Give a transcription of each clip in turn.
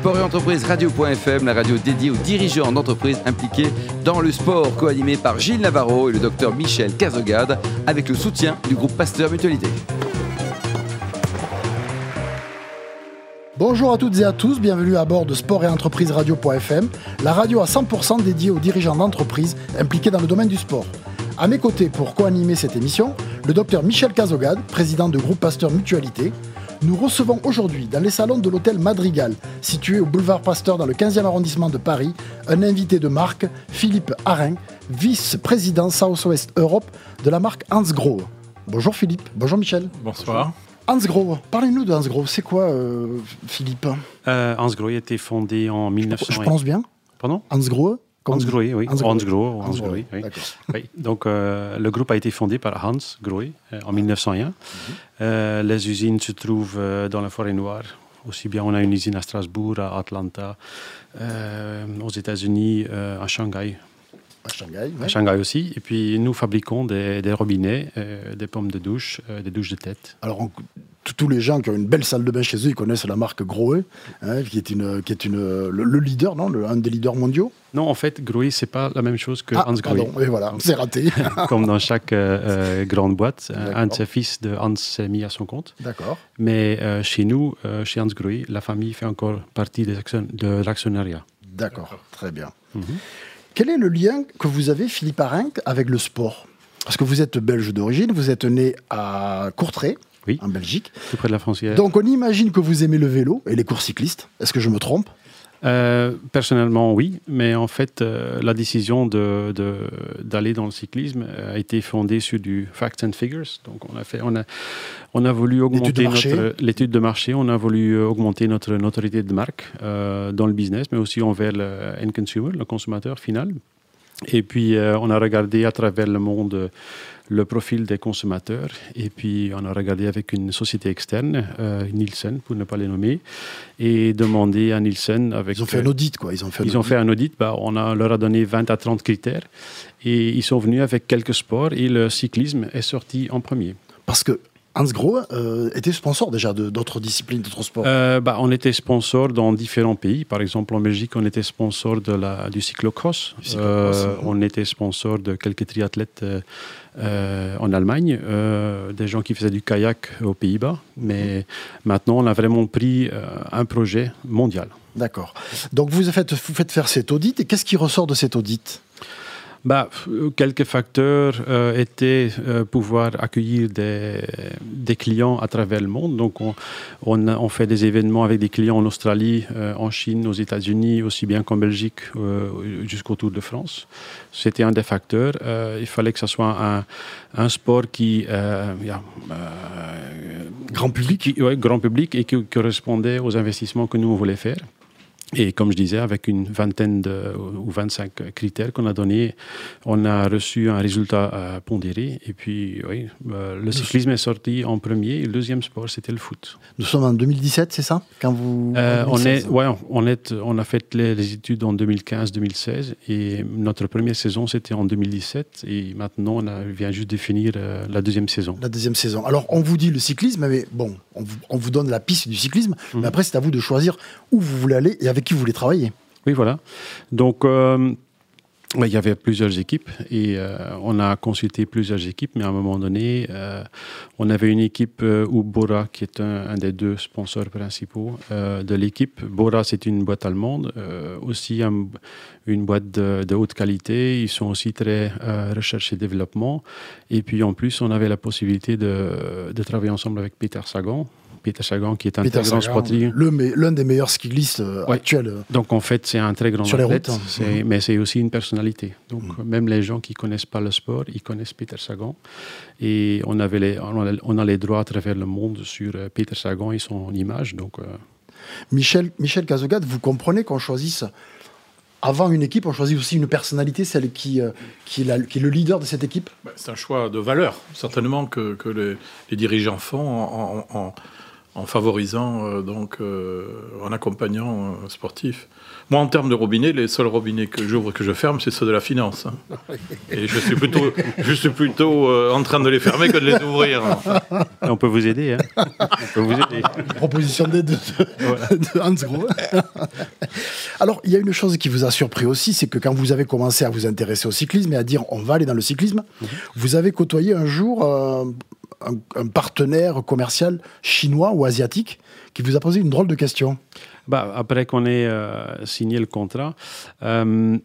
Sport et entreprise radio.fm, la radio dédiée aux dirigeants d'entreprises impliqués dans le sport, co-animé par Gilles Navarro et le docteur Michel Cazogade, avec le soutien du groupe Pasteur Mutualité. Bonjour à toutes et à tous, bienvenue à bord de Sport et entreprise radio.fm, la radio à 100% dédiée aux dirigeants d'entreprises impliqués dans le domaine du sport. À mes côtés pour co-animer cette émission, le docteur Michel Cazogade, président du groupe Pasteur Mutualité, nous recevons aujourd'hui dans les salons de l'hôtel Madrigal, situé au boulevard Pasteur dans le 15e arrondissement de Paris, un invité de marque, Philippe Harin, vice-président Southwest Europe de la marque Hans Grohe. Bonjour Philippe, bonjour Michel. Bonsoir. Hans Grohe, parlez-nous de Hans Grohe, c'est quoi euh, Philippe? Euh, Hans Grohe a été fondé en 1900. Je pense bien Pardon? Hans Grohe? Hans Grohe, oui. Hans Hans Grohe, Hans Grohe, oui. oui. Donc, euh, le groupe a été fondé par Hans Grohe euh, en 1901. Mhm. euh, les usines se trouvent dans la forêt noire. Aussi bien, on a une usine à Strasbourg, à Atlanta, aux États-Unis, à Shanghai. À Shanghai, À Shanghai aussi. Et puis, nous fabriquons des, des robinets, euh, des pommes de douche, euh, des douches de tête. Alors, on- tous- les gens qui ont une belle salle de bain chez eux, ils connaissent la marque Grohe, hein, qui est, une, qui est une, le, le leader, non le, Un des leaders mondiaux. Non, en fait, Grohe, c'est pas la même chose que ah, Hans Grohe. pardon, et voilà, c'est raté. comme dans chaque euh, grande boîte. Un de ses fils de Hans s'est mis à son compte. D'accord. Mais euh, chez nous, euh, chez Hans Grohe, la famille fait encore partie de l'actionnariat. D'accord, très bien. Mhm. Quel est le lien que vous avez, Philippe Arin, avec le sport? Parce que vous êtes belge d'origine, vous êtes né à Courtrai, Oui. en Belgique. Tout près de la frontière. Donc on imagine que vous aimez le vélo et les courses cyclistes. Est-ce que je me trompe? Euh, personnellement, oui. Mais en fait, euh, la décision de- de- d'aller dans le cyclisme a été fondée sur du facts and figures. Donc, on a, fait, on a, on a voulu augmenter l'étude de marché. On a voulu euh, augmenter notre notoriété de marque euh, dans le business, mais aussi envers le end consumer, le consommateur final. Et puis, on a regardé à travers le monde le profil des consommateurs. Et puis, on a regardé avec une société externe, euh, Nielsen, pour ne pas les nommer, et demandé à Nielsen avec... Ils ont fait un audit, quoi. Ils ont fait un Ils ont audit. fait un audit, bah, on a, leur a donné 20 à 30 critères et ils sont venus avec quelques sports et le cyclisme est sorti en premier. Parce que Hans Grohe euh, était sponsor déjà d'autres disciplines, d'autres sports. Euh, bah, on était sponsor dans différents pays. Par exemple, en Belgique, on était sponsor de la, du cyclocross. Cyclocross, Euh, on était sponsor de quelques triathlètes euh, en Allemagne, des gens qui faisaient du kayak aux Pays-Bas. Mais maintenant, on a vraiment pris un projet mondial. D'accord. Donc vous faites, vous faites faire cet audit et qu'est-ce qui ressort de cet audit? Bah, euh, quelques facteurs euh, étaient euh, pouvoir accueillir des, des clients à travers le monde. Donc, on, on, on fait des événements avec des clients en Australie, euh, en Chine, aux États-Unis, aussi bien qu'en Belgique, euh, jusqu'au Tour de France. C'était un des facteurs. Euh, il fallait que ce soit un, un sport qui, euh, yeah, euh, Grand public qui, ouais, grand public et qui correspondait aux investissements que nous on voulait faire. Et comme je disais, avec une vingtaine de, ou 25 critères qu'on a donnés, on a reçu un résultat euh, pondéré. Et puis, oui, euh, le cyclisme est sorti en premier. Et le deuxième sport, c'était le foot. Nous sommes en 2017, c'est ça? Quand vous Euh, on, 2016. est, ouais, on, est, on a fait les, les études en 2015-2016 et notre première saison, c'était en 2017. Et maintenant, on a- vient juste de finir euh, la deuxième saison. La deuxième saison. Alors, on vous dit le cyclisme, mais bon, on vous, on vous donne la piste du cyclisme, Mhm. mais après, c'est à vous de choisir où vous voulez aller et avec qui vous voulez travailler. Oui, voilà. Donc, euh, ouais, il y avait plusieurs équipes et euh, on a consulté plusieurs équipes, mais à un moment donné, euh, on avait une équipe où Bora, qui est un, des deux sponsors principaux de l'équipe, Bora, c'est une boîte allemande, aussi un- une boîte de, haute qualité. Ils sont aussi très recherche et développement. Et puis, en plus, on avait la possibilité de travailler ensemble avec Peter Sagan. Peter Sagan, qui est un Peter très grand sportif. l'un des meilleurs cyclistes euh, Ouais. actuels. euh, Donc en fait, c'est un très grand Sur les athlète, routes, hein. c'est- mais c'est aussi une personnalité. Donc Mhm. même les gens qui connaissent pas le sport, ils connaissent Peter Sagan. Et on, avait les, on, a, les droits à travers le monde sur euh, Peter Sagan et son image. Donc euh, Michel, Michel Cazogade, vous comprenez qu'on choisisse, avant une équipe, on choisit aussi une personnalité, celle qui, euh, qui, est la- qui est le leader de cette équipe? Bah, C'est un choix de valeur, certainement, que, que les, les dirigeants font en, en- en- favorisant, donc, en accompagnant sportifs. Moi, en termes de robinet, les seuls robinets que j'ouvre et que je ferme, c'est ceux de la finance. Hein. Et je suis plutôt, je suis plutôt euh, en train de les fermer que de les ouvrir. On peut vous aider. Hein. On peut vous aider. Proposition d'aide de, Hans Gros. Alors, il y a une chose qui vous a surpris aussi, c'est que quand vous avez commencé à vous intéresser au cyclisme et à dire on va aller dans le cyclisme, mhm. vous avez côtoyé un jour euh, un partenaire commercial chinois ou asiatique qui vous a posé une drôle de question bah, Après qu'on ait euh, signé le contrat, euh,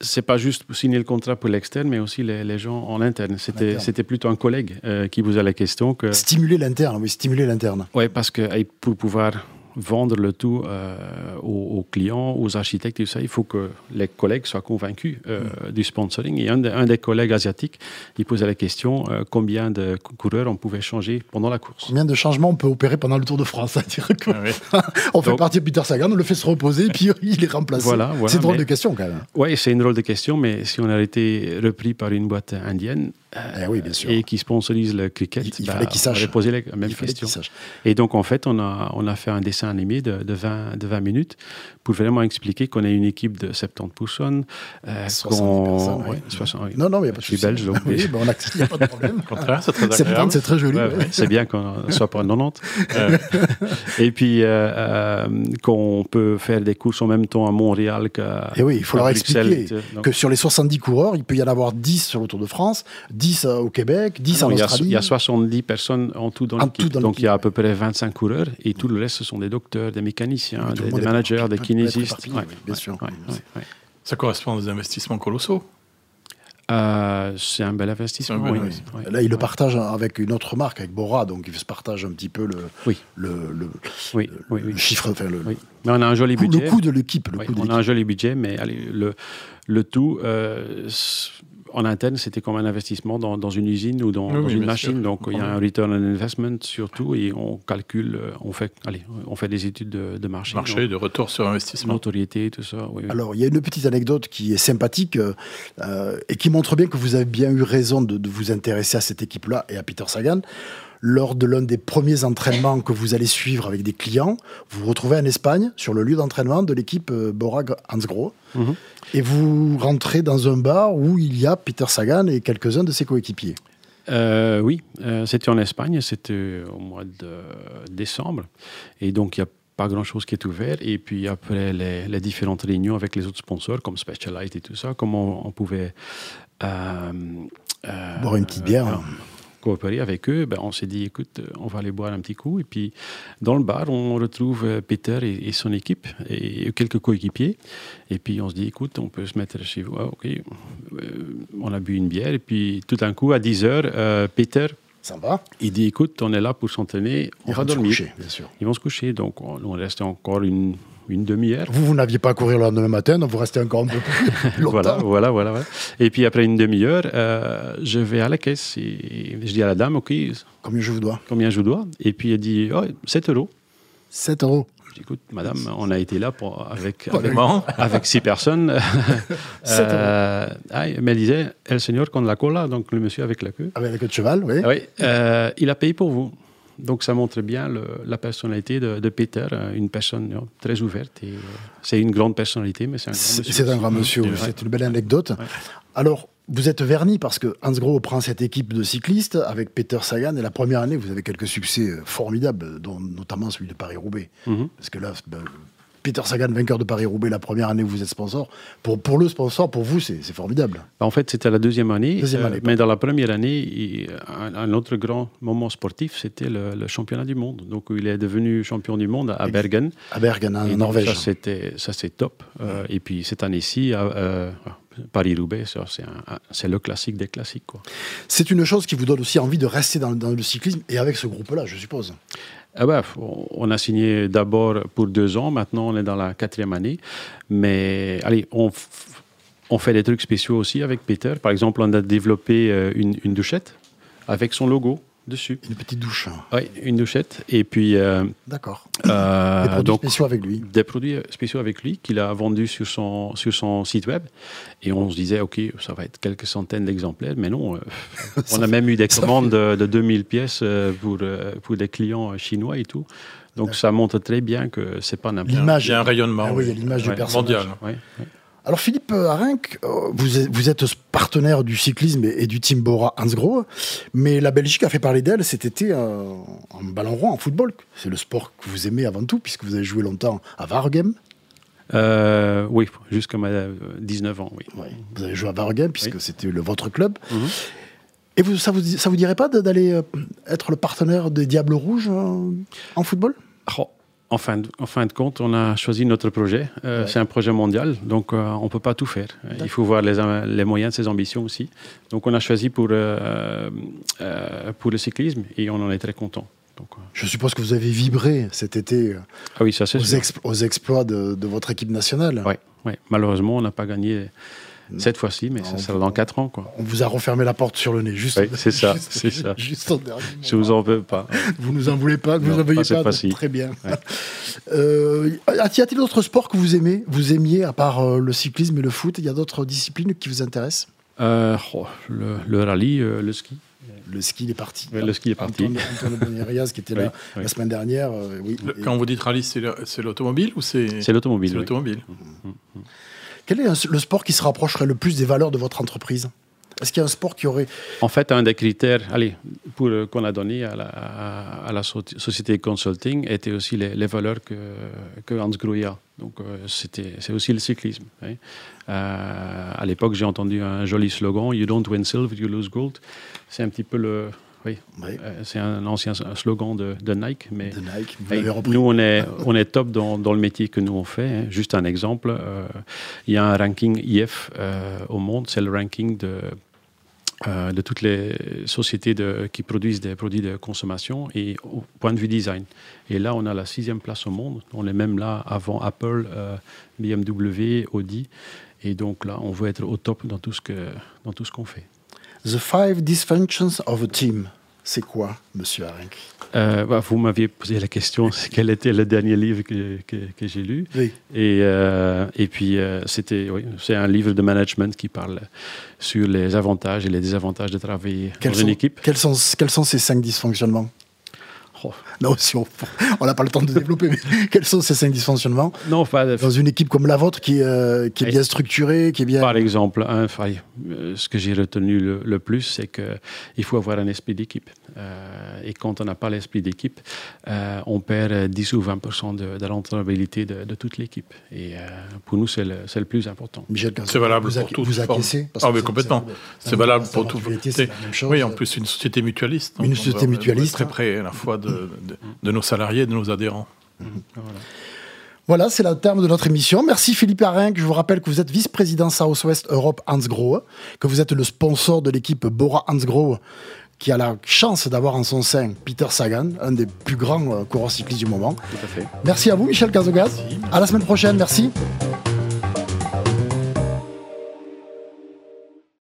c'est pas juste signer le contrat pour l'externe, mais aussi les, gens en interne. C'était, c'était plutôt un collègue euh, qui vous a la question. Que... Stimuler l'interne, oui, stimuler l'interne. Oui, parce que pour pouvoir vendre le tout euh, aux, clients, aux architectes et tout ça, il faut que les collègues soient convaincus euh, mm. du sponsoring. Et un, des collègues asiatiques, il posait la question euh, combien de coureurs on pouvait changer pendant la course Combien de changements on peut opérer pendant le Tour de France ah On fait partie de Peter Sagan, on le fait se reposer, puis il est remplacé. Voilà, c'est une drôle de question quand même. Oui, c'est une drôle de question, mais si on a été repris par une boîte indienne, eh oui, bien sûr. et qui sponsorise le cricket, il, fallait bah, qu'il sache. poser la même question. Et donc, en fait, on a, on a fait un dessin animé de, de, 20, de 20 minutes pour vraiment expliquer qu'on est une équipe de 70 personnes. Euh, 60 personnes, Non, non, mais il n'y a pas de Je suis belge, donc. oui, on a, il n'y a pas de problème. c'est très 70, c'est très joli. c'est bien qu'on soit pas 90. et puis, euh, euh, qu'on peut faire des courses en même temps à Montréal qu'à. Et oui, il faut leur expliquer que sur les 70 coureurs, il peut y en avoir 10 sur le Tour de France, 10 euh, au Québec, 10 en Australie. Il y a 70 personnes en tout dans l'équipe. Donc, il y a à peu près 25 coureurs et tout le reste, ce sont des docteurs, des mécaniciens, des, managers, des bien sûr. Ça correspond à des investissements colossaux. Euh, c'est un bel investissement. Là, il le partage avec une autre marque, avec Bora, donc il se partage un petit peu le, le, le, chiffre. Enfin, le, Mais on a un joli budget. Le coût de l'équipe. on a un joli budget, mais allez, le, le tout, euh, en interne, c'était comme un investissement dans, dans une usine ou dans, une machine. Donc, il y a un return on investment surtout et on calcule, euh, on fait, allez, on fait des études de, marché. Marché, de retour sur investissement. Notoriété, tout ça. Alors, il y a une petite anecdote qui est sympathique euh, et qui montre bien que vous avez bien eu raison de, de vous intéresser à cette équipe-là et à Peter Sagan lors de l'un des premiers entraînements que vous allez suivre avec des clients, vous vous retrouvez en Espagne, sur le lieu d'entraînement de l'équipe euh, Borag Hansgrohe, mhm. Et vous rentrez dans un bar où il y a Peter Sagan et quelques-uns de ses coéquipiers. Euh, oui, euh, c'était en Espagne, c'était au mois de décembre, et donc il y a pas grand-chose qui est ouvert. Et puis après les, différentes réunions avec les autres sponsors, comme Specialized et tout ça, comment on, pouvait... Boire une petite bière coopérer avec eux, ben, on s'est dit, écoute, on va aller boire un petit coup. Et puis, dans le bar, on retrouve Peter et, son équipe et quelques coéquipiers. Et puis, on se dit, écoute, on peut se mettre chez vous. Ah, OK. Euh, on a bu une bière. Et puis, tout d'un coup, à 10 heures, euh, Peter va. Il dit écoute, on est là pour s'entraîner, on va dormir. Coucher, bien sûr. Ils vont se coucher, donc on, on reste encore une, une demi-heure. Vous, vous n'aviez pas à courir le lendemain matin, donc vous restez encore un peu plus longtemps. voilà, voilà, voilà, Et puis après une demi-heure, euh, je vais à la caisse et je dis à la dame, OK. Combien je vous dois Combien je vous dois? Et puis elle dit, oh, 7 euros. 7 euros. Écoute, madame, on a été là pour, avec, avec, six personnes. euh, ah, mais elle disait, el señor con la cola, donc le monsieur avec la queue. Avec la queue de cheval, oui. oui euh, il a payé pour vous. Donc ça montre bien la personnalité de, Peter, euh, une personne très ouverte. Et, euh, c'est une grande personnalité, mais c'est un grand monsieur. C'est un grand monsieur, c'est une belle anecdote. Alors, vous êtes verni parce que Hans Gros prend cette équipe de cyclistes avec Peter Sagan et la première année, vous avez quelques succès euh, formidables, dont notamment celui de Paris-Roubaix. Mhm. Parce que là, ben, Peter Sagan, vainqueur de Paris-Roubaix la première année où vous êtes sponsor. Pour, pour le sponsor, pour vous, c'est formidable. En fait, c'était la deuxième année. Euh, mais dans la première année, un, autre grand moment sportif, c'était le, championnat du monde. Donc, il est devenu champion du monde à Bergen. À Bergen, en Norvège. Ça, c'est top. Euh, et puis, cette année-ci, euh, Paris-Roubaix, c'est le classique des classiques. C'est une chose qui vous donne aussi envie de rester dans, dans le cyclisme et avec ce groupe-là, je suppose. Ah bah, on a signé d'abord pour deux ans, maintenant on est dans la quatrième année. Mais allez, on, on fait des trucs spéciaux aussi avec Peter. Par exemple, on a développé euh, une, douchette avec son logo. Dessus. Une petite douche. Oui, une douchette. Et puis. euh, D'accord. euh, Des produits donc, spéciaux avec lui. des produits spéciaux avec lui qu'il a vendus sur son, sur son site web. Et on se disait, OK, ça va être quelques centaines d'exemplaires. Mais non, euh, on a même eu des commandes de, de 2000 pièces euh, pour, euh, pour des clients chinois et tout. Donc ça montre très bien que c'est pas n'importe L'image. Il y a un rayonnement Ah oui, il y a oui. l'image du personnage. mondial. Ouais, ouais. Alors Philippe Arenc, euh, vous êtes, partenaire du cyclisme et, du team Bora Hansgrohe, mais la Belgique a fait parler d'elle cet été en ballon rond, en football. C'est le sport que vous aimez avant tout, puisque vous avez joué longtemps à Waregem. Euh, oui, jusqu'à ma euh, 19 ans, oui. Ouais. Vous avez joué à Waregem, puisque Oui. c'était le, votre club. Mhm. Et vous, ça vous ça vous dirait pas d'aller être le partenaire des Diables Rouges en football? Oh, en, fin de, en fin de compte, on a choisi notre projet. Euh, Ouais. C'est un projet mondial, donc euh, on ne peut pas tout faire. Il faut voir les, moyens de ses ambitions aussi. Donc on a choisi pour, euh, pour le cyclisme et on en est très content. Donc, Je suppose que vous avez vibré cet été ah oui, ça aux, exploits de, de votre équipe nationale. Ouais. Malheureusement, on n'a pas gagné cette fois-ci, mais ça sera dans pas. 4 ans. Quoi. On vous a refermé la porte sur le nez, juste. Oui, c'est ça, juste- c'est ça. Juste au dernier Je vous en veux pas. Vous nous en voulez pas, vous Non, nous en veuillez pas cette pas. fois-ci. Très bien. Ouais. Euh, y a-t-il d'autres sports que vous aimez, vous aimiez à part euh, le cyclisme et le foot? Il y a d'autres disciplines qui vous intéressent? Euh, oh, le, le rallye, euh, le ski. Le ski, il est parti. Ouais, le ski est parti. Antoine, Antoine qui était Oui, là oui. la semaine dernière. euh, oui, Le- Et Quand vous dites rallye, c'est le- c'est l'automobile ou c'est C'est l'automobile. c'est oui. l'automobile? Quel est le sport qui se rapprocherait le plus des valeurs de votre entreprise? Est-ce qu'il y a un sport qui aurait. En fait, un des critères allez, euh, qu'on a donné à la, société consulting était aussi les, valeurs que, que Hans Grohe a. Donc, euh, c'était, c'est aussi le cyclisme. hein. Euh, à l'époque, j'ai entendu un joli slogan You don't win silver, you lose gold. C'est un petit peu le. Oui, Oui, euh, c'est un ancien slogan de, de Nike, mais. de Nike, vous Hey, l'avez repris. nous, on est, on est top dans, dans le métier que nous on fait. hein. Juste un exemple, euh, il y a un ranking IF euh, au monde, c'est le ranking de, euh, de toutes les sociétés de, qui produisent des produits de consommation et au point de vue design. Et là, on a la sixième place au monde. On est même là avant Apple, euh, BMW, Audi. Et donc là, on veut être au top dans tout ce que dans tout ce qu'on fait. The Five Dysfunctions of a Team. C'est quoi, monsieur Arenc Euh, bah, vous m'aviez posé la question, c'est quel était le dernier livre que, que, que j'ai lu Oui. Et, euh, et puis, euh, c'était, oui, c'est un livre de management qui parle sur les avantages et les désavantages de travailler Quels dans sont, une équipe. quels, sont, quels sont ces cinq dysfonctionnements? Oh. Non, si on on n'a pas le temps de développer, mais quels sont ces cinq dysfonctionnements Non, enfin, dans une équipe comme la vôtre qui, est, euh, qui est Oui. bien structurée, qui est bien. par exemple, euh, ce que j'ai retenu le, le plus, c'est qu'il faut avoir un esprit d'équipe. Euh, et quand on n'a pas l'esprit d'équipe, euh, on perd euh, 10 ou 20 de, de la rentabilité de, de toute l'équipe. Et euh, pour nous, c'est le, c'est le plus important. C'est valable vous, pour toute vous acquiescez Ah, c'est- complètement. c'est- valable pour tout. Oui, en plus, une société mutualiste. Une société mutualiste, hein. Très près à la fois de, de, de nos salariés et de nos adhérents. Voilà, c'est le terme de notre émission. Merci Philippe Arenc. Je vous rappelle que vous êtes vice-président Southwest Europe Hansgrohe, que vous êtes le sponsor de l'équipe Bora Hansgrohe, qui a la chance d'avoir en son sein Peter Sagan, un des plus grands euh, coureurs cyclistes du moment. Tout à fait. Merci à vous, Michel Cazogaz. À la semaine prochaine. Merci.